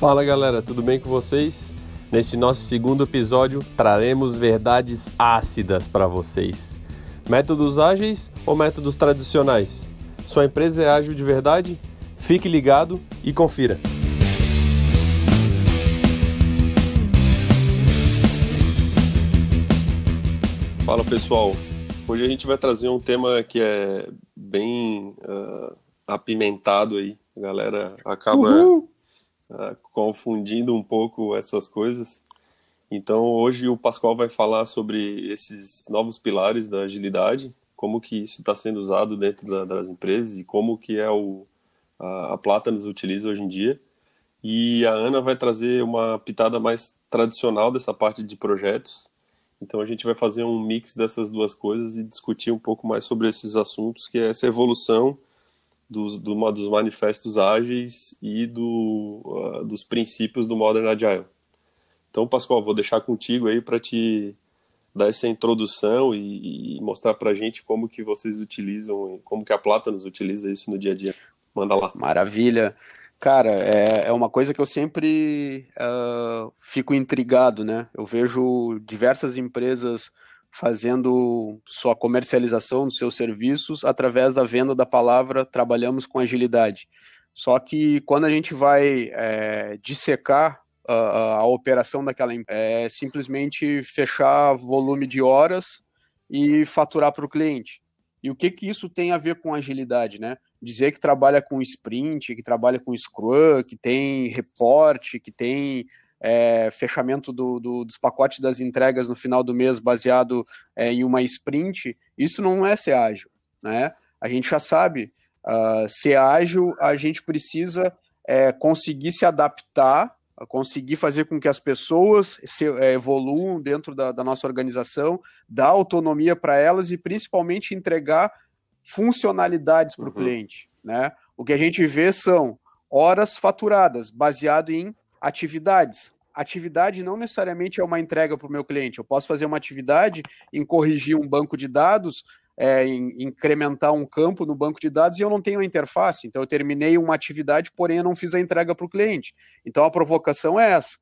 Fala galera, tudo bem com vocês? Nesse nosso segundo episódio, traremos verdades ácidas para vocês. Métodos ágeis ou métodos tradicionais? Sua empresa é ágil de verdade? Fique ligado e confira. Fala pessoal, hoje a gente vai trazer um tema que é bem uh, apimentado aí. A galera acaba uh, confundindo um pouco essas coisas. Então hoje o Pascoal vai falar sobre esses novos pilares da agilidade, como que isso está sendo usado dentro da, das empresas e como que é o a, a Plata nos utiliza hoje em dia. E a Ana vai trazer uma pitada mais tradicional dessa parte de projetos. Então a gente vai fazer um mix dessas duas coisas e discutir um pouco mais sobre esses assuntos, que é essa evolução dos, do, dos manifestos ágeis e do, uh, dos princípios do Modern Agile. Então, Pascoal, vou deixar contigo aí para te dar essa introdução e, e mostrar para a gente como que vocês utilizam, como que a Plata nos utiliza isso no dia a dia. Manda lá. Maravilha. Cara, é, é uma coisa que eu sempre uh, fico intrigado, né? Eu vejo diversas empresas fazendo sua comercialização dos seus serviços através da venda da palavra trabalhamos com agilidade. Só que quando a gente vai é, dissecar a, a, operação daquela empresa, é simplesmente fechar volume de horas e faturar para o cliente. E o que, que isso tem a ver com agilidade, né? Dizer que trabalha com sprint, que trabalha com scrum, que tem reporte, que tem é, fechamento do, do, dos pacotes das entregas no final do mês baseado é, em uma sprint, isso não é ser ágil, né? A gente já sabe, uh, ser ágil, a gente precisa é, conseguir se adaptar, conseguir fazer com que as pessoas se, é, evoluam dentro da, da nossa organização, dar autonomia para elas e principalmente entregar funcionalidades para o uhum. cliente, né? O que a gente vê são horas faturadas, baseado em atividades. Atividade não necessariamente é uma entrega para o meu cliente. Eu posso fazer uma atividade em corrigir um banco de dados, é, em incrementar um campo no banco de dados e eu não tenho a interface. Então eu terminei uma atividade, porém eu não fiz a entrega para o cliente. Então a provocação é essa.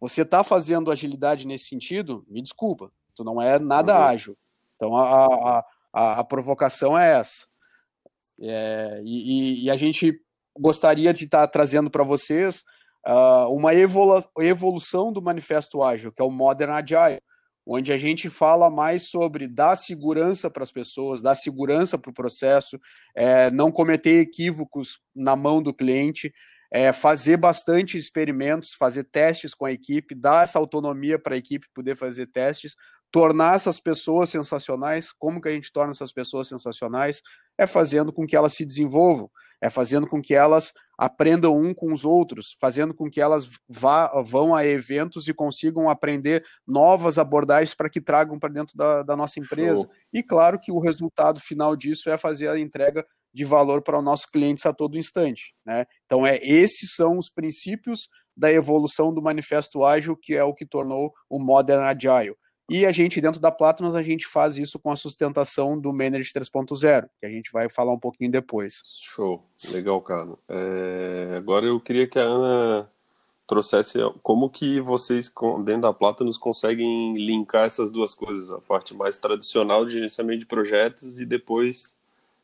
Você está fazendo agilidade nesse sentido? Me desculpa, tu não é nada uhum. ágil. Então a, a, a, a, provocação é essa. É, e, e, a gente gostaria de estar tá trazendo para vocês uh, uma evolu evolução do Manifesto Ágil, que é o Modern Agile, onde a gente fala mais sobre dar segurança para as pessoas, dar segurança para o processo, é, não cometer equívocos na mão do cliente, é, fazer bastante experimentos, fazer testes com a equipe, dar essa autonomia para a equipe poder fazer testes, tornar essas pessoas sensacionais. Como que a gente torna essas pessoas sensacionais? É fazendo com que elas se desenvolvam, é fazendo com que elas aprendam um com os outros, fazendo com que elas vá, vão a eventos e consigam aprender novas abordagens para que tragam para dentro da, da, nossa empresa. Show. E claro que o resultado final disso é fazer a entrega de valor para os nossos clientes a todo instante. Né? Então, é, esses são os princípios da evolução do Manifesto Ágil, que é o que tornou o Modern Agile. E a gente, dentro da Platinum, a gente faz isso com a sustentação do Manage 3.0, que a gente vai falar um pouquinho depois. Show, legal, cara. É... Agora eu queria que a Ana trouxesse como que vocês, dentro da Platinum, conseguem linkar essas duas coisas, a parte mais tradicional de gerenciamento de projetos e depois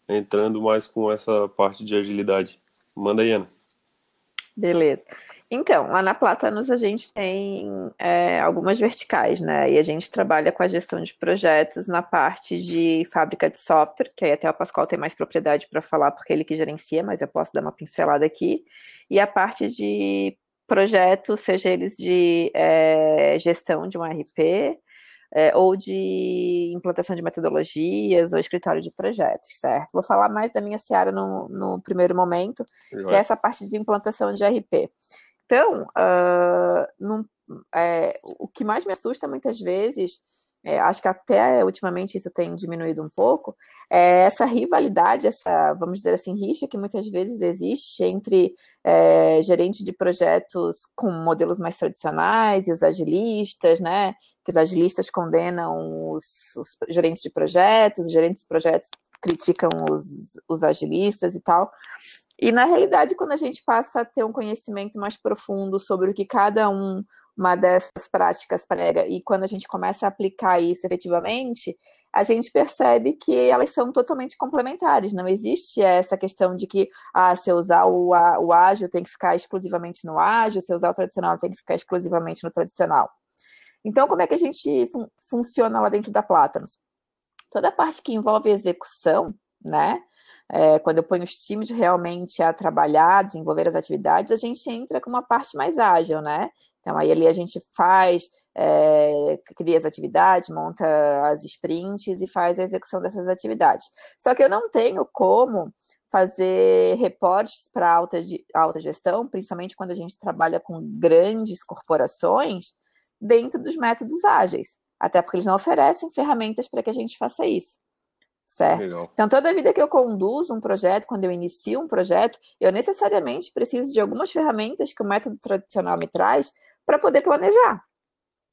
entrando mais com essa parte de agilidade. Manda aí, Ana. Beleza. Então, lá na Platanos a gente tem é, algumas verticais, né? E a gente trabalha com a gestão de projetos na parte de fábrica de software, que aí até o Pascoal tem mais propriedade para falar, porque ele que gerencia, mas eu posso dar uma pincelada aqui. E a parte de projetos, seja eles de é, gestão de um RP, é, ou de implantação de metodologias, ou escritório de projetos, certo? Vou falar mais da minha seara no, no primeiro momento, que é essa parte de implantação de RP. Então, uh, num, é, o que mais me assusta muitas vezes, é, acho que até ultimamente isso tem diminuído um pouco, é essa rivalidade, essa, vamos dizer assim, rixa que muitas vezes existe entre é, gerentes de projetos com modelos mais tradicionais e os agilistas, né? Que os agilistas condenam os, os gerentes de projetos, os gerentes de projetos criticam os, os agilistas e tal. E na realidade, quando a gente passa a ter um conhecimento mais profundo sobre o que cada um uma dessas práticas prega e quando a gente começa a aplicar isso efetivamente, a gente percebe que elas são totalmente complementares. Não existe essa questão de que ah, se eu usar o, o ágil tem que ficar exclusivamente no ágil, se eu usar o tradicional tem que ficar exclusivamente no tradicional. Então, como é que a gente fun funciona lá dentro da Plátanos? Toda a parte que envolve execução, né? É, quando eu ponho os times realmente a trabalhar, desenvolver as atividades, a gente entra com uma parte mais ágil, né? Então, aí ali a gente faz, é, cria as atividades, monta as sprints e faz a execução dessas atividades. Só que eu não tenho como fazer reportes para alta, alta gestão, principalmente quando a gente trabalha com grandes corporações, dentro dos métodos ágeis. Até porque eles não oferecem ferramentas para que a gente faça isso certo? Legal. Então, toda vida que eu conduzo um projeto, quando eu inicio um projeto, eu necessariamente preciso de algumas ferramentas que o método tradicional me traz para poder planejar.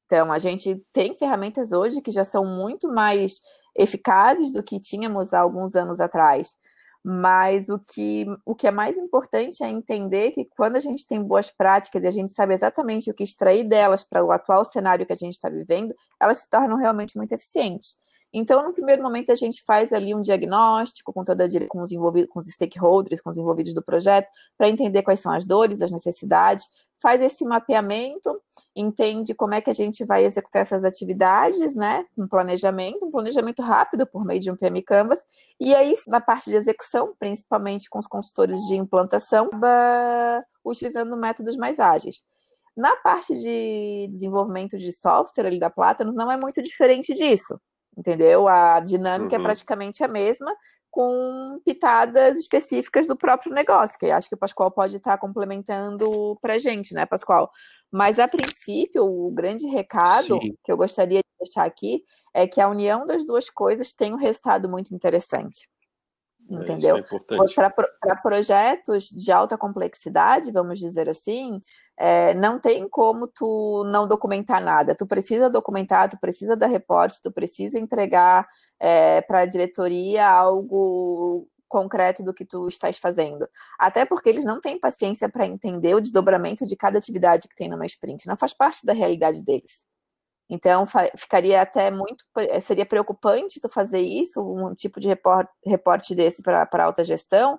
Então, a gente tem ferramentas hoje que já são muito mais eficazes do que tínhamos há alguns anos atrás. Mas o que, o que é mais importante é entender que quando a gente tem boas práticas e a gente sabe exatamente o que extrair delas para o atual cenário que a gente está vivendo, elas se tornam realmente muito eficientes. Então, no primeiro momento, a gente faz ali um diagnóstico com toda a, com os envolvidos, com os stakeholders, com os envolvidos do projeto, para entender quais são as dores, as necessidades, faz esse mapeamento, entende como é que a gente vai executar essas atividades, né? Um planejamento, um planejamento rápido por meio de um PM Canvas, e aí, na parte de execução, principalmente com os consultores de implantação, utilizando métodos mais ágeis. Na parte de desenvolvimento de software ali da Platanos, não é muito diferente disso entendeu? A dinâmica é uhum. é praticamente a mesma, com pitadas específicas do próprio negócio, que acho que o Pascoal pode estar complementando para a gente, né, Pascoal? Mas, a princípio, o grande recado Sim. que eu gostaria de deixar aqui é que a união das duas coisas tem um resultado muito interessante. É, entendeu? É Para projetos de alta complexidade, vamos dizer assim, é, não tem como tu não documentar nada. Tu precisa documentar, tu precisa dar reporte, tu precisa entregar é, para a diretoria algo concreto do que tu estás fazendo. Até porque eles não têm paciência para entender o desdobramento de cada atividade que tem numa sprint. Não faz parte da realidade deles. Então, ficaria até muito. Seria preocupante tu fazer isso, um tipo de reporte desse para alta gestão,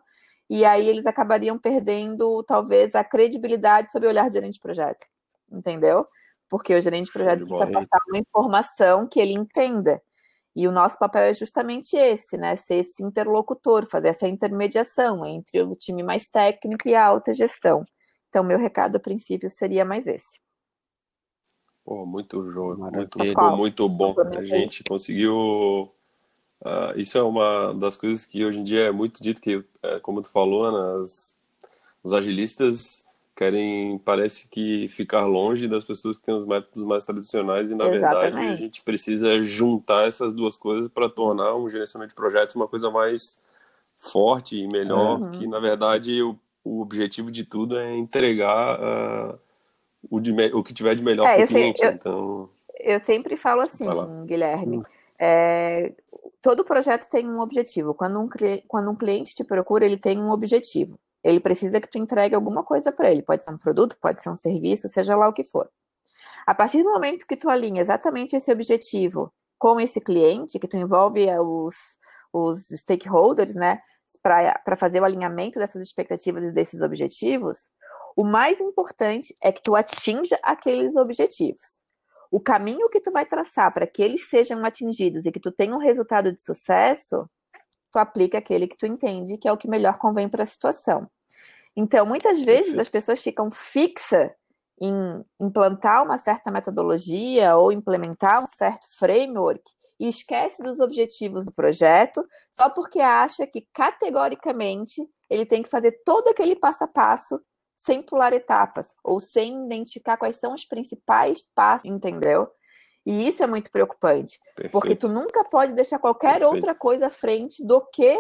e aí eles acabariam perdendo, talvez, a credibilidade sob o olhar do gerente de projeto. Entendeu? Porque o gerente de projeto precisa passar uma informação que ele entenda. E o nosso papel é justamente esse, né? Ser esse interlocutor, fazer essa intermediação entre o time mais técnico e a alta gestão. Então, meu recado a princípio seria mais esse. Pô, muito jogo, muito, muito bom. A gente conseguiu Uh, isso é uma das coisas que hoje em dia é muito dito que, é, como tu falou, né, as, os agilistas querem, parece que ficar longe das pessoas que têm os métodos mais tradicionais e na Exatamente. verdade a gente precisa juntar essas duas coisas para tornar um gerenciamento de projetos uma coisa mais forte e melhor, uhum. que na verdade o, o objetivo de tudo é entregar uh, o, de, o que tiver de melhor é, para o cliente. Eu, então, eu sempre falo assim, Guilherme, é, todo projeto tem um objetivo. Quando um, quando um cliente te procura, ele tem um objetivo. Ele precisa que tu entregue alguma coisa para ele. Pode ser um produto, pode ser um serviço, seja lá o que for. A partir do momento que tu alinha exatamente esse objetivo com esse cliente, que tu envolve eh, os, os stakeholders, né, para fazer o alinhamento dessas expectativas e desses objetivos, o mais importante é que tu atinja aqueles objetivos o caminho que tu vai traçar para que eles sejam atingidos e que tu tenha um resultado de sucesso, tu aplica aquele que tu entende que é o que melhor convém para a situação. Então, muitas vezes as pessoas ficam fixas em implantar uma certa metodologia ou implementar um certo framework e esquece dos objetivos do projeto só porque acha que categoricamente ele tem que fazer todo aquele passo a passo sem pular etapas ou sem identificar quais são os principais passos, entendeu? E isso é muito preocupante, Perfeito. porque tu nunca pode deixar qualquer Perfeito. outra coisa à frente do que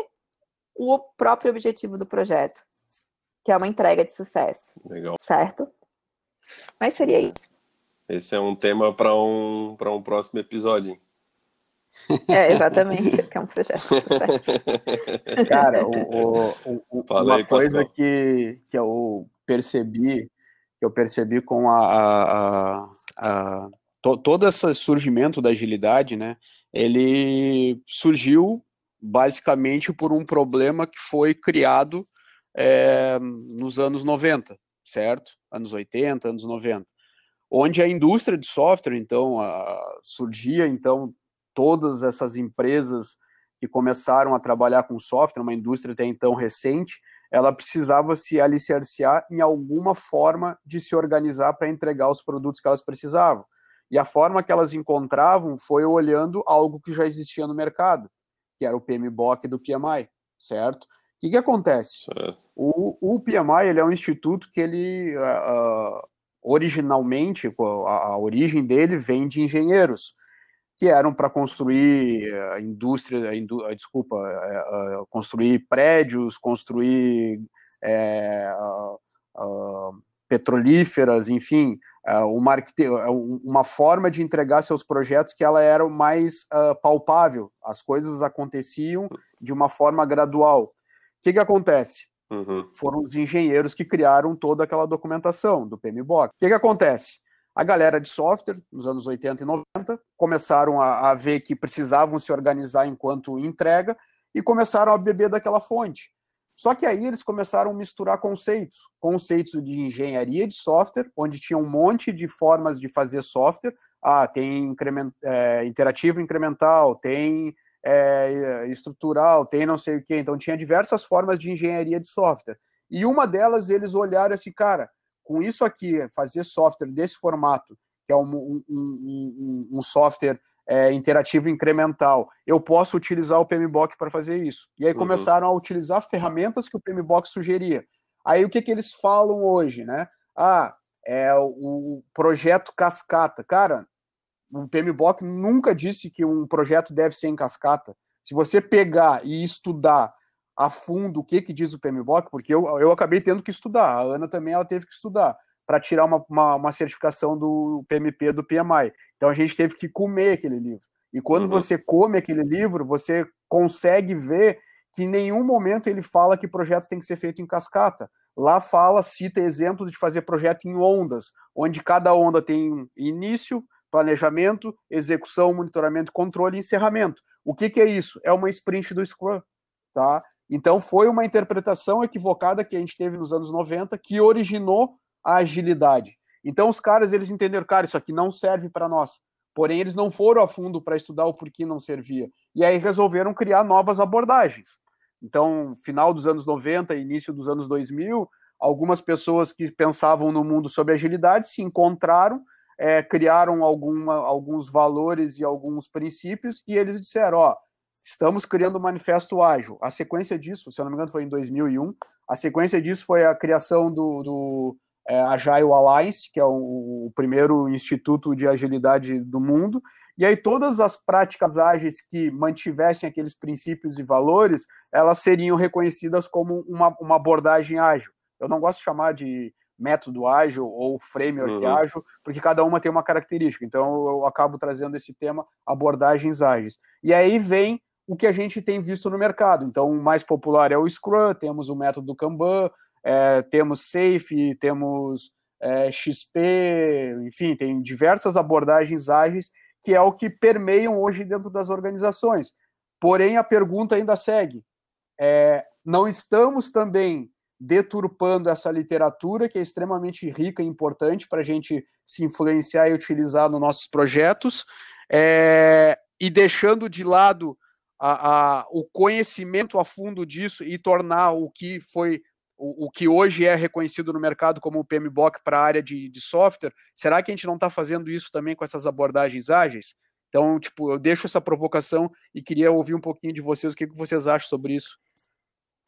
o próprio objetivo do projeto, que é uma entrega de sucesso. Legal. Certo? Mas seria isso. Esse é um tema para um, um próximo episódio. É, exatamente, que é um projeto. Cara, o, o, o, uma aí, coisa que, que eu percebi, que eu percebi com a, a, a, a to, todo esse surgimento da agilidade, né? Ele surgiu basicamente por um problema que foi criado é, nos anos 90, certo? Anos 80, anos 90, onde a indústria de software, então, a, surgia, então, todas essas empresas que começaram a trabalhar com software, uma indústria até então recente, ela precisava se alicerciar em alguma forma de se organizar para entregar os produtos que elas precisavam. E a forma que elas encontravam foi olhando algo que já existia no mercado, que era o PMBOK do PMI, certo? O que, que acontece? O, o, PMI ele é um instituto que ele uh, originalmente a, a, origem dele vem de engenheiros que eram para construir a indústria, a indú desculpa, uh, construir prédios, construir é, petrolíferas, enfim, uma, uma forma de entregar seus projetos que ela era mais palpável, as coisas aconteciam de uma forma gradual. O que, que acontece? Uhum. Foram os engenheiros que criaram toda aquela documentação do PMBOK. O que, que acontece? A galera de software, nos anos 80 e 90, começaram a, a ver que precisavam se organizar enquanto entrega e começaram a beber daquela fonte. Só que aí eles começaram a misturar conceitos, conceitos de engenharia de software, onde tinha um monte de formas de fazer software. Ah, tem increment, é, interativo incremental, tem é, estrutural, tem não sei o que. Então tinha diversas formas de engenharia de software. E uma delas eles olharam assim, cara, com isso aqui, fazer software desse formato, que é um, um, um, um software é, interativo incremental, eu posso utilizar o PMBOK para fazer isso. E aí uhum. começaram a utilizar ferramentas que o PMBOK sugeria. Aí o que, que eles falam hoje, né? Ah, é o projeto cascata. Cara, o PMBOK nunca disse que um projeto deve ser em cascata. Se você pegar e estudar a fundo o que, que diz o PMBOK, porque eu, eu acabei tendo que estudar, a Ana também ela teve que estudar para tirar uma, uma, uma, certificação do PMP do PMI. Então a gente teve que comer aquele livro. E quando uhum. você come aquele livro, você consegue ver que em nenhum momento ele fala que projeto tem que ser feito em cascata. Lá fala, cita exemplos de fazer projeto em ondas, onde cada onda tem início, planejamento, execução, monitoramento, controle e encerramento. O que, que é isso? É uma sprint do Scrum, tá? Então foi uma interpretação equivocada que a gente teve nos anos 90 que originou a agilidade. Então os caras eles entenderam, cara, isso aqui não serve para nós. Porém, eles não foram a fundo para estudar o porquê não servia. E aí resolveram criar novas abordagens. Então, final dos anos 90, início dos anos 2000, algumas pessoas que pensavam no mundo sobre agilidade se encontraram, é, criaram alguma, alguns valores e alguns princípios, e eles disseram: ó, estamos criando o um manifesto ágil. A sequência disso, se eu não me engano, foi em 2001. A sequência disso foi a criação do, do é, Agile Alliance, que é o, o, primeiro instituto de agilidade do mundo, e aí todas as práticas ágeis que mantivessem aqueles princípios e valores, elas seriam reconhecidas como uma, uma abordagem ágil. Eu não gosto de chamar de método ágil ou framework uhum. ágil, porque cada uma tem uma característica. Então eu acabo trazendo esse tema abordagens ágeis. E aí vem o que a gente tem visto no mercado. Então, o mais popular é o Scrum, temos o método Kanban, é, temos Safe, temos é, XP, enfim, tem diversas abordagens ágeis que é o que permeiam hoje dentro das organizações. Porém, a pergunta ainda segue: é, não estamos também deturpando essa literatura que é extremamente rica e importante para a gente se influenciar e utilizar nos nossos projetos, é, e deixando de lado a, a, o conhecimento a fundo disso e tornar o que foi o, o, que hoje é reconhecido no mercado como o PMBOK para a área de, de, software, será que a gente não está fazendo isso também com essas abordagens ágeis? Então, tipo, eu deixo essa provocação e queria ouvir um pouquinho de vocês, o que, que vocês acham sobre isso.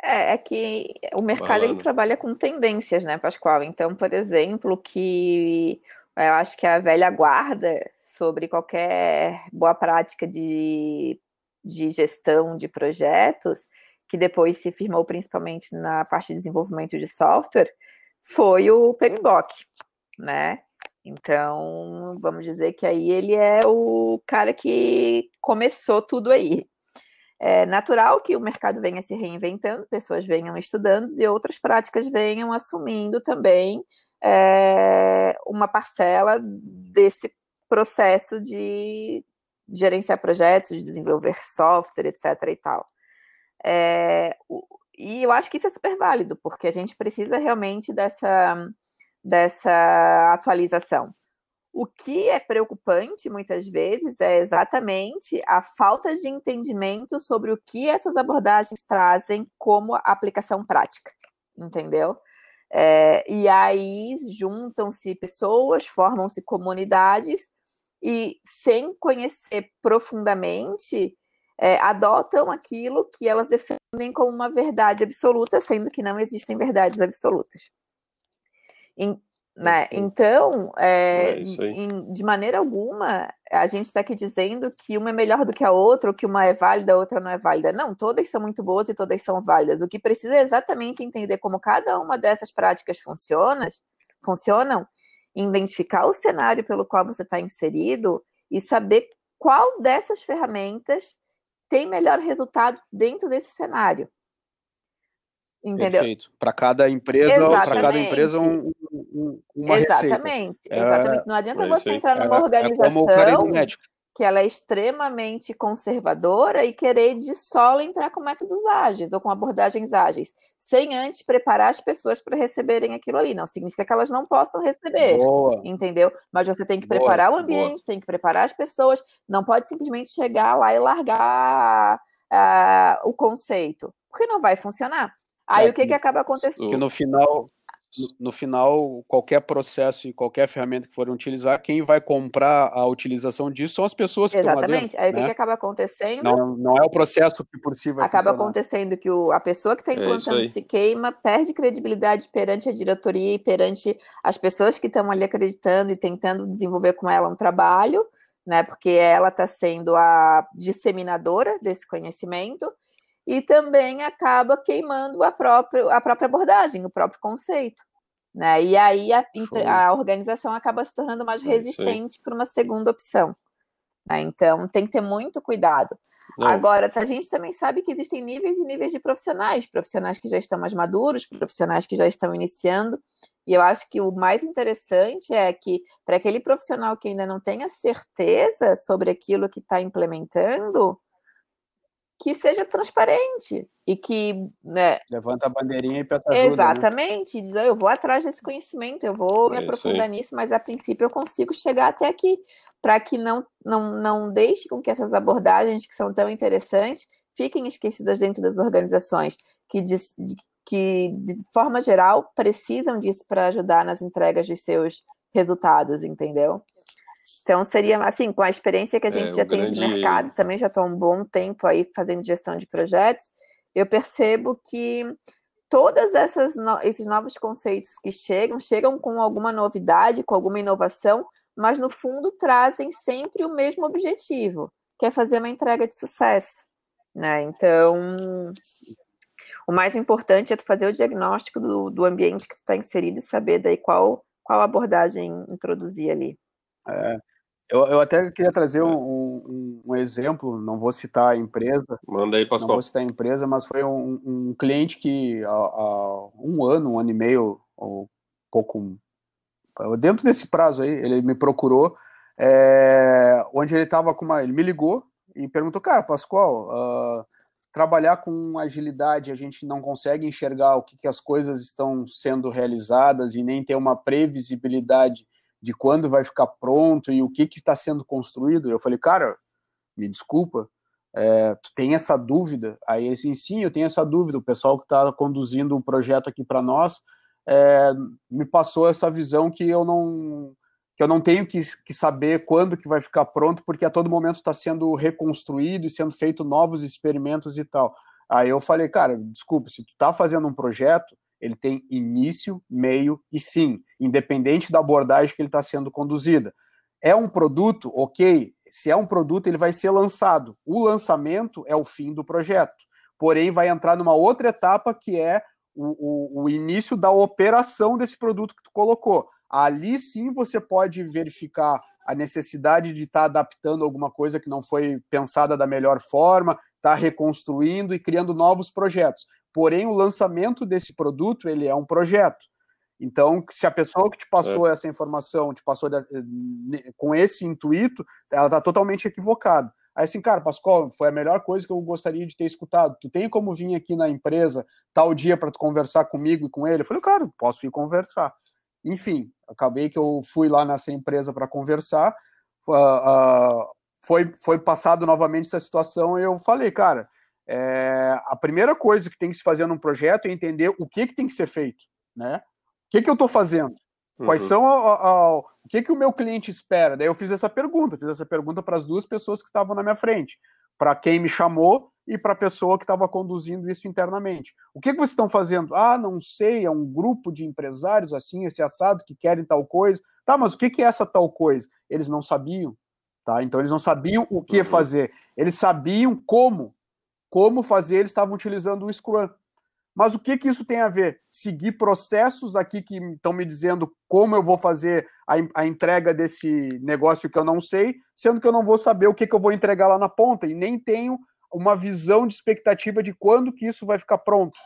É, é que o mercado ele trabalha com tendências, né, Pascoal? Então, por exemplo, que eu acho que a velha guarda sobre qualquer boa prática de, de gestão de projetos que depois se firmou principalmente na parte de desenvolvimento de software, foi o PMBOK, né? Então, vamos dizer que aí ele é o cara que começou tudo aí. É natural que o mercado venha se reinventando, pessoas venham estudando e outras práticas venham assumindo também é, uma parcela desse processo de gerenciar projetos, de desenvolver software, etc. e tal. É, e eu acho que isso é super válido, porque a gente precisa realmente dessa, dessa atualização. O que é preocupante muitas vezes é exatamente a falta de entendimento sobre o que essas abordagens trazem como aplicação prática, entendeu? É, e aí juntam-se pessoas, formam-se comunidades e, sem conhecer profundamente, é, adotam aquilo que elas defendem como uma verdade absoluta, sendo que não existem verdades absolutas. Em, né? Então, é, é em, de maneira alguma, a gente está aqui dizendo que uma é melhor do que a outra, ou que uma é válida, a outra não é válida. Não, todas são muito boas e todas são válidas. O que precisa é exatamente entender como cada uma dessas práticas funciona, funcionam, identificar o cenário pelo qual você está inserido e saber qual dessas ferramentas tem melhor resultado dentro desse cenário. Entendeu? Perfeito. Para cada empresa, para cada empresa um, um, uma exatamente, receita. Exatamente. Não adianta é você entrar numa é, organização é que ela é extremamente conservadora e querer de solo entrar com métodos ágeis ou com abordagens ágeis, sem antes preparar as pessoas para receberem aquilo ali. Não significa que elas não possam receber, boa. entendeu? Mas você tem que preparar boa, o ambiente, boa. tem que preparar as pessoas, não pode simplesmente chegar lá e largar uh, o conceito, porque não vai funcionar. Aí é, o que, que acaba acontecendo? Porque no final, no, final, qualquer processo e qualquer ferramenta que forem utilizar, quem vai comprar a utilização disso são as pessoas que Exatamente. Dentro, Aí né? o que, que, acaba acontecendo? Não, não é o processo que por si vai Acaba funcionar. acontecendo que o, a pessoa que está é implantando é se queima, perde credibilidade perante a diretoria e perante as pessoas que estão ali acreditando e tentando desenvolver com ela um trabalho, né? Porque ela está sendo a disseminadora desse conhecimento e também acaba queimando a própria, a própria abordagem, o próprio conceito. Né? E aí a, a organização acaba se tornando mais é resistente para uma segunda opção. Né? Então tem que ter muito cuidado. Não. Agora, a gente também sabe que existem níveis e níveis de profissionais, profissionais que já estão mais maduros, profissionais que já estão iniciando, e eu acho que o mais interessante é que, para aquele profissional que ainda não tenha certeza sobre aquilo que está implementando, que seja transparente e que né, levanta a bandeirinha e peça ajuda, né? exatamente né? diz eu vou atrás desse conhecimento eu vou é me aprofundar nisso mas a princípio eu consigo chegar até aqui para que não, não não deixe com que essas abordagens que são tão interessantes fiquem esquecidas dentro das organizações que de, de, que de forma geral precisam disso para ajudar nas entregas dos seus resultados entendeu então, seria assim, com a experiência que a gente é, já tem grande... de mercado, também já estou há um bom tempo aí fazendo gestão de projetos, eu percebo que todas essas esses novos conceitos que chegam, chegam com alguma novidade, com alguma inovação, mas no fundo trazem sempre o mesmo objetivo, que é fazer uma entrega de sucesso. Né? Então, o mais importante é tu fazer o diagnóstico do, do ambiente que tu está inserido e saber daí qual, qual abordagem introduzir ali. É, eu, eu até queria trazer um, um, um, exemplo, não vou citar a empresa. Manda aí, Pascoal. Não vou citar a empresa, mas foi um, um cliente que há, há, um ano, um ano e meio, ou pouco. Dentro desse prazo aí, ele me procurou, é, onde ele estava com uma. Ele me ligou e perguntou, cara, Pascoal, uh, trabalhar com agilidade, a gente não consegue enxergar o que, que as coisas estão sendo realizadas e nem ter uma previsibilidade de quando vai ficar pronto e o que está sendo construído. Eu falei, cara, me desculpa, é, tu tem essa dúvida? Aí assim, sim, eu tenho essa dúvida. O pessoal que está conduzindo o projeto aqui para nós é, me passou essa visão que eu não que eu não tenho que, que saber quando que vai ficar pronto, porque a todo momento está sendo reconstruído e sendo feito novos experimentos e tal. Aí eu falei, cara, desculpa, se tu está fazendo um projeto, ele tem início, meio e fim, independente da abordagem que ele está sendo conduzida. É um produto, ok. Se é um produto, ele vai ser lançado. O lançamento é o fim do projeto. Porém, vai entrar numa outra etapa que é o, o, o início da operação desse produto que tu colocou. ali sim você pode verificar a necessidade de estar tá adaptando alguma coisa que não foi pensada da melhor forma, estar tá reconstruindo e criando novos projetos. Porém, o lançamento desse produto ele é um projeto. Então, se a pessoa que te passou é. essa informação, te passou de, com esse intuito, ela está totalmente equivocada. Aí assim, cara, Pascoal, foi a melhor coisa que eu gostaria de ter escutado. Tu tem como vir aqui na empresa tal dia para tu conversar comigo e com ele? Eu falei, cara, posso ir conversar. Enfim, acabei que eu fui lá nessa empresa para conversar. Uh, uh, foi, foi passado novamente essa situação e eu falei, cara, é, a primeira coisa que tem que se fazer num projeto é entender o que, que tem que ser feito, né? O que, que eu estou fazendo? Quais uhum. são a, a, a, o que, que o meu cliente espera? Daí eu fiz essa pergunta, fiz essa pergunta para as duas pessoas que estavam na minha frente, para quem me chamou e para a pessoa que estava conduzindo isso internamente. O que, que vocês estão fazendo? Ah, não sei, é um grupo de empresários assim, esse assado que querem tal coisa. Tá, mas o que, que é essa tal coisa? Eles não sabiam, tá? Então eles não sabiam o que uhum. fazer. Eles sabiam como, como fazer. Eles estavam utilizando o Scrum. Mas o que, que isso tem a ver? Seguir processos aqui que estão me dizendo como eu vou fazer a, a, entrega desse negócio que eu não sei, sendo que eu não vou saber o que, que eu vou entregar lá na ponta e nem tenho uma visão de expectativa de quando que isso vai ficar pronto.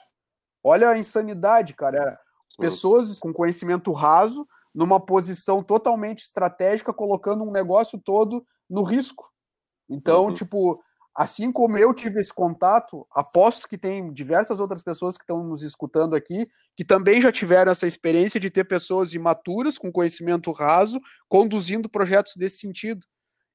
Olha a insanidade, cara. Pessoas com conhecimento raso, numa posição totalmente estratégica, colocando um negócio todo no risco. Então, uhum. tipo, assim como eu tive esse contato, aposto que tem diversas outras pessoas que estão nos escutando aqui que também já tiveram essa experiência de ter pessoas imaturas, com conhecimento raso, conduzindo projetos desse sentido.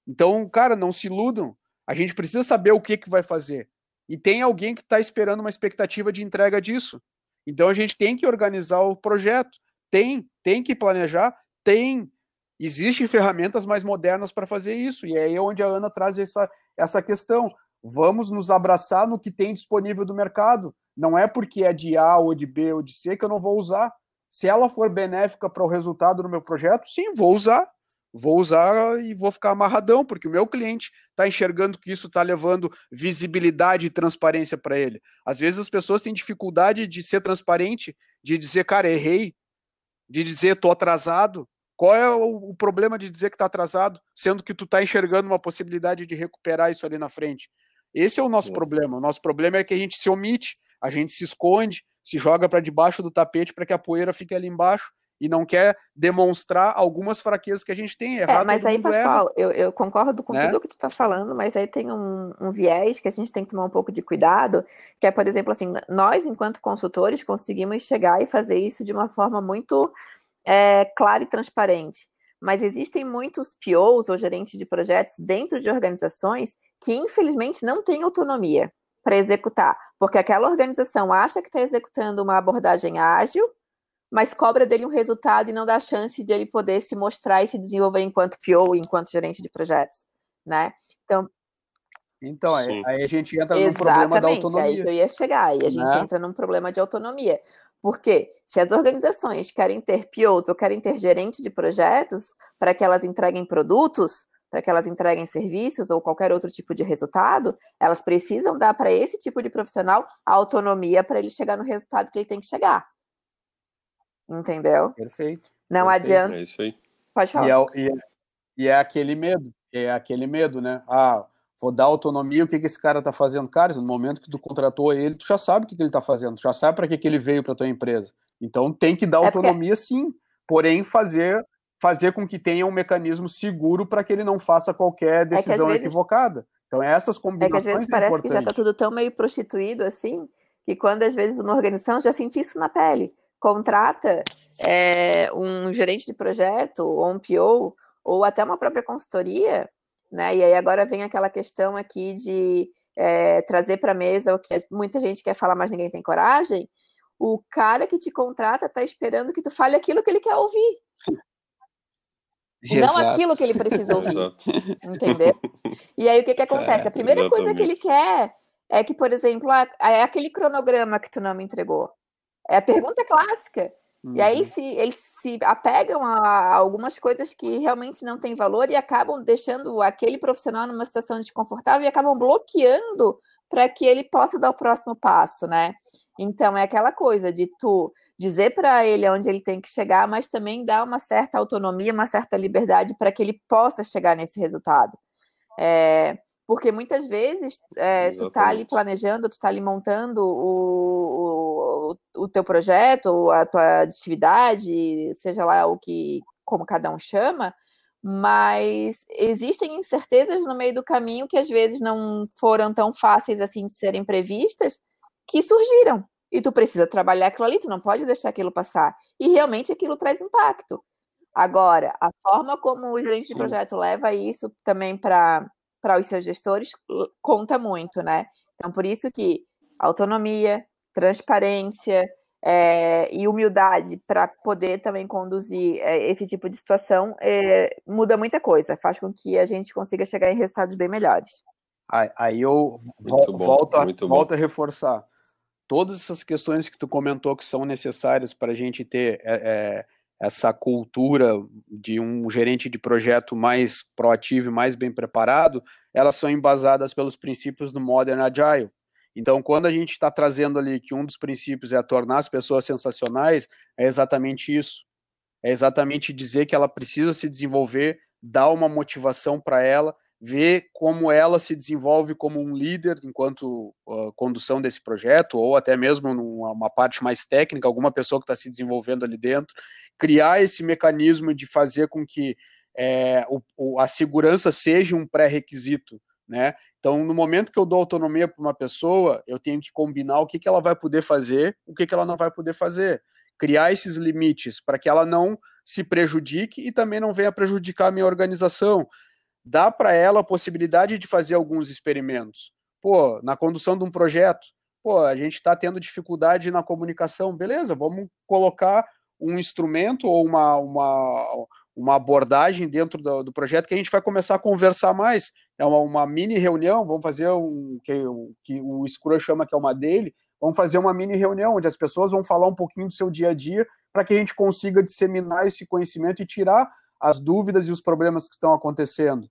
Então, cara, não se iludam. A gente precisa saber o que, que vai fazer. E tem alguém que está esperando uma expectativa de entrega disso. Então a gente tem que organizar o projeto. Tem, tem que planejar, tem. Existem ferramentas mais modernas para fazer isso. E é aí onde a Ana traz essa, essa questão. Vamos nos abraçar no que tem disponível do mercado. Não é porque é de A ou de B ou de C que eu não vou usar. Se ela for benéfica para o resultado do meu projeto, sim, vou usar. Vou usar e vou ficar amarradão, porque o meu cliente está enxergando que isso está levando visibilidade e transparência para ele. Às vezes as pessoas têm dificuldade de ser transparente, de dizer, cara, errei, de dizer, estou atrasado. Qual é o, o, problema de dizer que está atrasado, sendo que tu está enxergando uma possibilidade de recuperar isso ali na frente? Esse é o nosso é. problema. O nosso problema é que a gente se omite, a gente se esconde, se joga para debaixo do tapete para que a poeira fique ali embaixo e não quer demonstrar algumas fraquezas que a gente tem. Errado, é, mas aí, Pascoal, eu, eu, concordo com né? tudo que tu está falando, mas aí tem um, um, viés que a gente tem que tomar um pouco de cuidado, que é, por exemplo, assim, nós, enquanto consultores, conseguimos chegar e fazer isso de uma forma muito é, clara e transparente. Mas existem muitos POs ou gerentes de projetos dentro de organizações que, infelizmente, não têm autonomia para executar, porque aquela organização acha que está executando uma abordagem ágil, mas cobra dele um resultado e não dá chance de ele poder se mostrar e se desenvolver enquanto PO, enquanto gerente de projetos, né? Então, então aí, aí a gente entra no problema da autonomia. Aí que eu ia chegar, aí a gente né? entra num problema de autonomia. Porque se as organizações querem ter POs ou querem ter gerente de projetos para que elas entreguem produtos, para que elas entreguem serviços ou qualquer outro tipo de resultado, elas precisam dar para esse tipo de profissional a autonomia para ele chegar no resultado que ele tem que chegar. Entendeu? Perfeito. Não Perfeito. adianta. É isso aí. Pode falar. E é, e, é, e é, aquele medo, é aquele medo, né? Ah, vou dar autonomia, o que, que esse cara tá fazendo? Cara, no momento que tu contratou ele, tu já sabe o que, que ele tá fazendo, tu já sabe para que, que ele veio para tua empresa. Então tem que dar é autonomia porque... sim, porém fazer fazer com que tenha um mecanismo seguro para que ele não faça qualquer é decisão é vezes... equivocada. Então essas combinações É que às vezes parece que já está tudo tão meio prostituído assim, que quando às vezes uma organização já sente isso na pele contrata é, um gerente de projeto, ou um PO, ou até uma própria consultoria, né? E aí agora vem aquela questão aqui de é, trazer para a mesa o que muita gente quer falar, mas ninguém tem coragem. O cara que te contrata está esperando que tu fale aquilo que ele quer ouvir. Exato. Não aquilo que ele precisa ouvir. entendeu? E aí o que, que acontece? É, a primeira exatamente. coisa que ele quer é que, por exemplo, é aquele cronograma que tu não me entregou. É a pergunta clássica. Uhum. E aí uhum. se, eles se apegam a algumas coisas que realmente não têm valor e acabam deixando aquele profissional numa situação desconfortável e acabam bloqueando para que ele possa dar o próximo passo, né? Então é aquela coisa de tu dizer para ele onde ele tem que chegar, mas também dar uma certa autonomia, uma certa liberdade para que ele possa chegar nesse resultado. É, porque muitas vezes é, tu está ali planejando, tu está ali montando o, o, o teu projeto, a tua atividade, seja lá o que, como cada um chama, mas existem incertezas no meio do caminho que às vezes não foram tão fáceis assim de serem previstas, que surgiram. E tu precisa trabalhar aquilo ali, tu não pode deixar aquilo passar. E realmente aquilo traz impacto. Agora, a forma como o gerente de projeto leva isso também para os seus gestores conta muito, né? Então, por isso que autonomia, transparência, é, e humildade para poder também conduzir é, esse tipo de situação é, muda muita coisa, faz com que a gente consiga chegar em resultados bem melhores. Aí eu muito volto, bom, a, volto a reforçar. Todas essas questões que tu comentou que são necessárias para a gente ter é, essa cultura de um gerente de projeto mais proativo e mais bem preparado, elas são embasadas pelos princípios do Modern Agile, então, quando a gente está trazendo ali que um dos princípios é tornar as pessoas sensacionais, é exatamente isso. É exatamente dizer que ela precisa se desenvolver, dar uma motivação para ela, ver como ela se desenvolve como um líder enquanto uh, condução desse projeto, ou até mesmo numa parte mais técnica, alguma pessoa que está se desenvolvendo ali dentro, criar esse mecanismo de fazer com que é, o, o, a segurança seja um pré-requisito né? Então, no momento que eu dou autonomia para uma pessoa, eu tenho que combinar o que, que ela vai poder fazer, o que, que ela não vai poder fazer. Criar esses limites para que ela não se prejudique e também não venha prejudicar a minha organização. Dá para ela a possibilidade de fazer alguns experimentos. Pô, na condução de um projeto, pô, a gente está tendo dificuldade na comunicação, beleza, vamos colocar um instrumento ou uma, uma, uma abordagem dentro do, do, projeto que a gente vai começar a conversar mais. É uma, uma mini reunião, vamos fazer um que, que o Scrum chama que é uma dele, vamos fazer uma mini reunião onde as pessoas vão falar um pouquinho do seu dia a dia para que a gente consiga disseminar esse conhecimento e tirar as dúvidas e os problemas que estão acontecendo,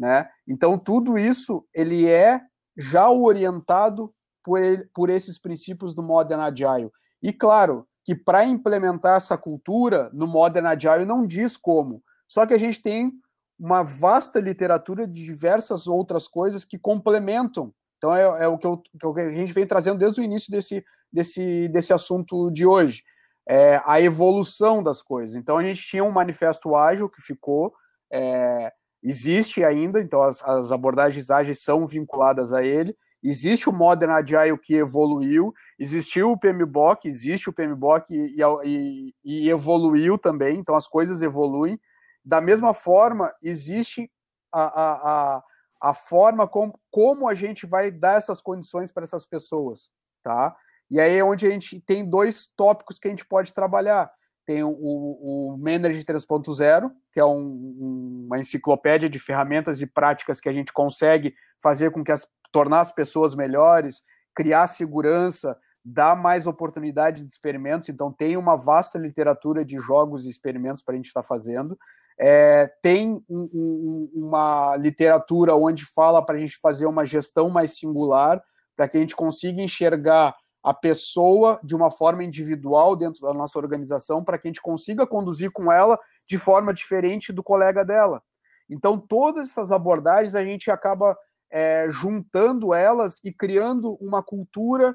né? Então tudo isso ele é já orientado por, por esses princípios do Modern Agile. E claro, que para implementar essa cultura no Modern Agile não diz como. Só que a gente tem uma vasta literatura de diversas outras coisas que complementam. Então é, é o, que eu, que a gente vem trazendo desde o início desse, desse, desse assunto de hoje. É a evolução das coisas. Então a gente tinha um manifesto ágil que ficou, é, existe ainda, então as, as abordagens ágeis são vinculadas a ele. Existe o Modern Agile que evoluiu, existiu o PMBOK, existe o PMBOK e, e, e, evoluiu também, então as coisas evoluem. Da mesma forma, existe a, a, a, a forma com, como a gente vai dar essas condições para essas pessoas, tá? E aí é onde a gente tem dois tópicos que a gente pode trabalhar. Tem o, o Manager 3.0, que é um, uma enciclopédia de ferramentas e práticas que a gente consegue fazer com que as tornar as pessoas melhores, criar segurança, dá mais oportunidades de experimentos, então tem uma vasta literatura de jogos e experimentos para a gente estar tá fazendo. É, tem um, um, uma literatura onde fala para a gente fazer uma gestão mais singular, para que a gente consiga enxergar a pessoa de uma forma individual dentro da nossa organização, para que a gente consiga conduzir com ela de forma diferente do colega dela. Então, todas essas abordagens a gente acaba é, juntando elas e criando uma cultura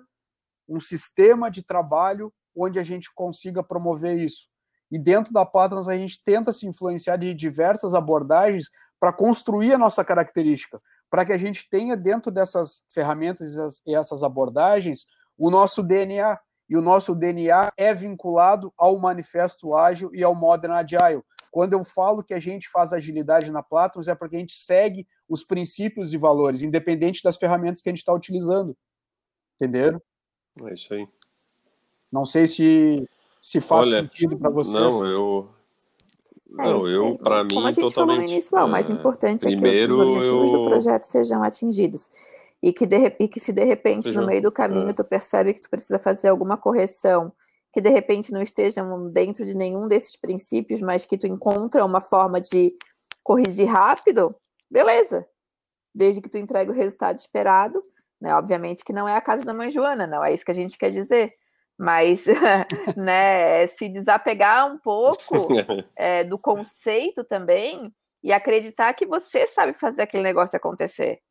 um sistema de trabalho onde a gente consiga promover isso. E dentro da Patrons a gente tenta se influenciar de diversas abordagens para construir a nossa característica, para que a gente tenha dentro dessas ferramentas e essas abordagens o nosso DNA. E o nosso DNA é vinculado ao Manifesto Ágil e ao Modern Agile. Quando eu falo que a gente faz agilidade na Platinum, é porque a gente segue os princípios e valores, independente das ferramentas que a gente está utilizando. Entenderam? É isso aí. Não sei se, se faz Olha, sentido para vocês. Não, eu. É não, eu, para mim, Como a gente totalmente. Falou no início, o mais é, importante primeiro, é que os objetivos eu... do projeto sejam atingidos. E que, de, e que se de repente, no meio do caminho, é. tu percebe que tu precisa fazer alguma correção, que de repente não estejam dentro de nenhum desses princípios, mas que tu encontra uma forma de corrigir rápido, beleza. Desde que tu entregue o resultado esperado, né? Obviamente que não é a casa da mãe Joana, não é isso que a gente quer dizer. mas né, se desapegar um pouco é, do conceito também e acreditar que você sabe fazer aquele negócio acontecer.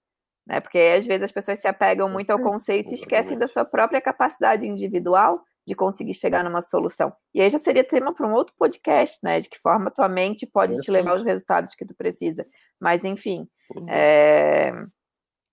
Né? Porque às vezes as pessoas se apegam muito ao conceito e esquecem da sua própria capacidade individual de conseguir chegar numa solução. E aí já seria tema para um outro podcast, né? De que forma tua mente pode te levar aos resultados que tu precisa. Mas, enfim, é...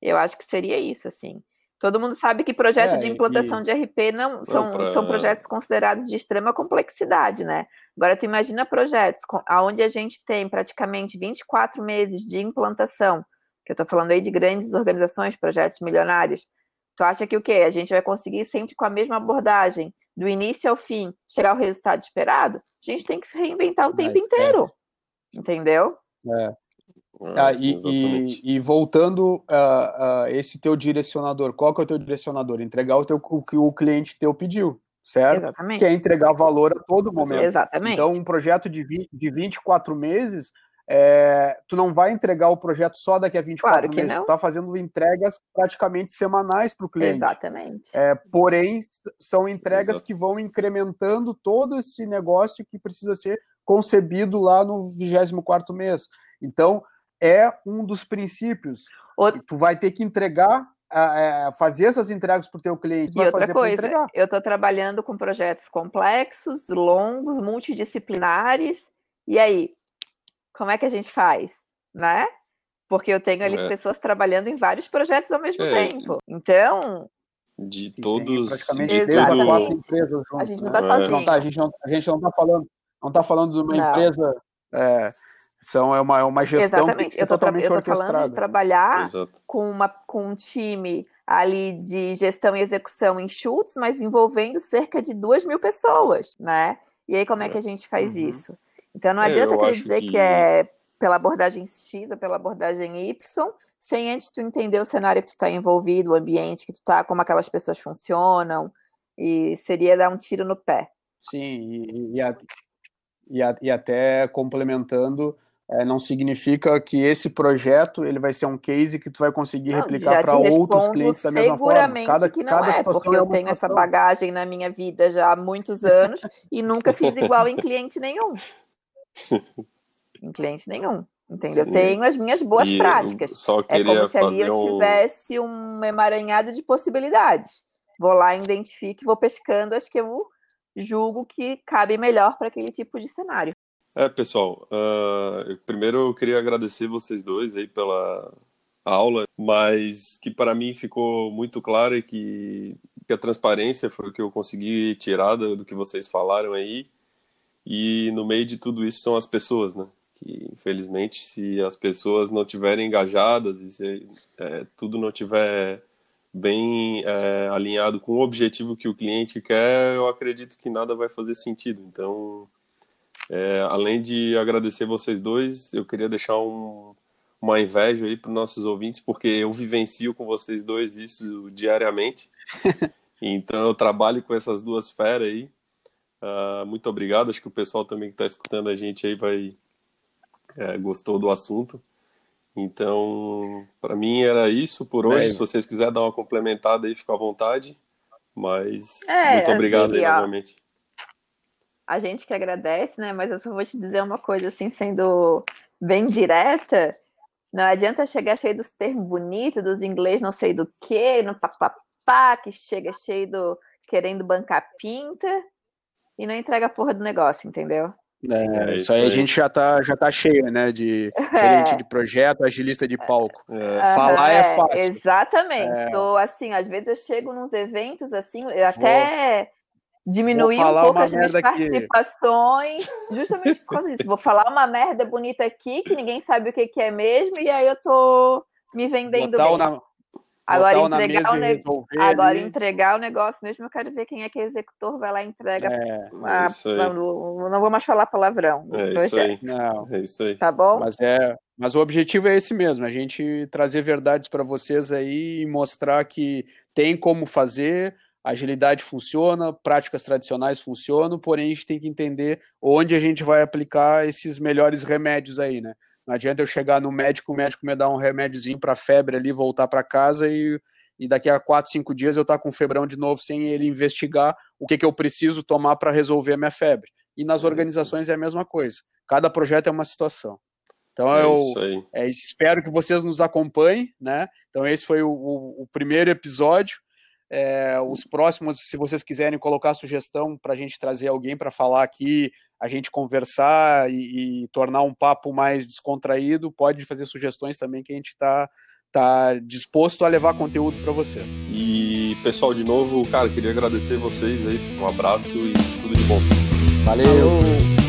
eu acho que seria isso, assim. Todo mundo sabe que projetos é, de implantação e... de RP não são, são projetos considerados de extrema complexidade, né? Agora, tu imagina projetos onde a gente tem praticamente 24 meses de implantação, que eu estou falando aí de grandes organizações, projetos milionários. Tu acha que o quê? A gente vai conseguir sempre com a mesma abordagem, do início ao fim, chegar ao resultado esperado? A gente tem que se reinventar o tempo inteiro. Entendeu? É. É, ah, e, e, e, voltando a, uh, esse teu direcionador, qual que é o teu direcionador? Entregar o, teu, o que o cliente teu pediu, certo? Exatamente. Que é entregar valor a todo momento. Exatamente. Então, um projeto de, 20, de 24 meses, é, tu não vai entregar o projeto só daqui a 24 claro meses, não. tu está fazendo entregas praticamente semanais para o cliente. Exatamente. É, porém, são entregas Exato. que vão incrementando todo esse negócio que precisa ser concebido lá no 24 mês. Então, é um dos princípios. Outro... Tu vai ter que entregar, é, fazer essas entregas para o teu cliente. E outra coisa, eu estou trabalhando com projetos complexos, longos, multidisciplinares. E aí, como é que a gente faz, né? Porque eu tenho ali é. pessoas trabalhando em vários projetos ao mesmo é. tempo. Então, de todos praticamente três a quatro empresas juntas. A gente não está né? sozinho. Não tá, a gente não está falando, não está falando de uma não. empresa é, são, é, uma, é uma gestão Exatamente. é eu tô falando de trabalhar com, uma, com um time ali de gestão e execução em chutes, mas envolvendo cerca de duas mil pessoas, né? E aí, como é, que a gente faz uhum. isso? Então, não é, adianta eu dizer que... que... é pela abordagem X ou pela abordagem Y, sem antes tu entender o cenário que tu está envolvido, o ambiente que tu está, como aquelas pessoas funcionam, e seria dar um tiro no pé. Sim, e, e, a, e, a, e até complementando, é, não significa que esse projeto ele vai ser um case que tu vai conseguir não, replicar para outros clientes da mesma forma. Seguramente cada, que não cada é, porque eu é tenho essa bagagem na minha vida já há muitos anos e nunca fiz igual em cliente nenhum. Em cliente nenhum. Entendeu? Sim. Tenho as minhas boas e práticas. é como se ali eu tivesse um... um emaranhado de possibilidades. Vou lá, identifico, vou pescando as que eu julgo que cabe melhor para aquele tipo de cenário. É, pessoal, uh, primeiro eu queria agradecer vocês dois aí pela aula, mas que para mim ficou muito claro e que, que a transparência foi o que eu consegui tirar do, do, que vocês falaram aí. E no meio de tudo isso são as pessoas, né? Que infelizmente, se as pessoas não tiverem engajadas e se é, tudo não tiver bem é, alinhado com o objetivo que o cliente quer, eu acredito que nada vai fazer sentido. Então, é, além de agradecer vocês dois, eu queria deixar um, uma inveja aí para os nossos ouvintes, porque eu vivencio com vocês dois isso diariamente. então eu trabalho com essas duas feras aí. Uh, muito obrigado. Acho que o pessoal também que está escutando a gente aí vai é, gostou do assunto. Então, para mim era isso por hoje. É. Se vocês quiserem dar uma complementada aí, fica à vontade. Mas é, muito obrigado assim, aí, novamente a gente que agradece, né? Mas eu só vou te dizer uma coisa, assim, sendo bem direta. Não adianta chegar cheio dos termos bonitos, dos inglês não sei do que, no papapá, que chega cheio do querendo bancar pinta e não entrega a porra do negócio, entendeu? É, é isso, aí, a gente já tá, já tá cheio, né? De gerente é. de projeto, agilista de palco. É. Falar é fácil. Exatamente. É. Tô, assim, às vezes eu chego nos eventos assim, eu até diminuir um pouco as minhas participações, aqui. justamente por causa disso. Vou falar uma merda bonita aqui, que ninguém sabe o que, que é mesmo, e aí eu tô me vendendo Botar bem. Na... Agora, entregar ne... Agora entregar o negócio mesmo, eu quero ver quem é que é executor, vai lá e entrega. É, a... é não, não vou mais falar palavrão. É isso aí. Não, é isso aí. Tá bom? Mas, é, mas o objetivo é esse mesmo, a gente trazer verdades para vocês aí e mostrar que tem como fazer, agilidade funciona, práticas tradicionais funcionam, porém a gente tem que entender onde a gente vai aplicar esses melhores remédios aí, né? Não adianta eu chegar no médico, o médico me dar um remédiozinho para febre ali, voltar para casa e, e daqui a quatro, cinco dias eu estar tá com febrão de novo sem ele investigar o que, que eu preciso tomar para resolver a minha febre. E nas organizações é a mesma coisa. Cada projeto é uma situação. Então é eu é, espero que vocês nos acompanhem, né? Então esse foi o, o, o primeiro episódio. É, os próximos, se vocês quiserem colocar sugestão para a gente trazer alguém para falar aqui, a gente conversar e, e, tornar um papo mais descontraído, pode fazer sugestões também que a gente está tá disposto a levar conteúdo para vocês. E pessoal, de novo, cara, queria agradecer vocês aí, um abraço e tudo de bom. Valeu. Falou.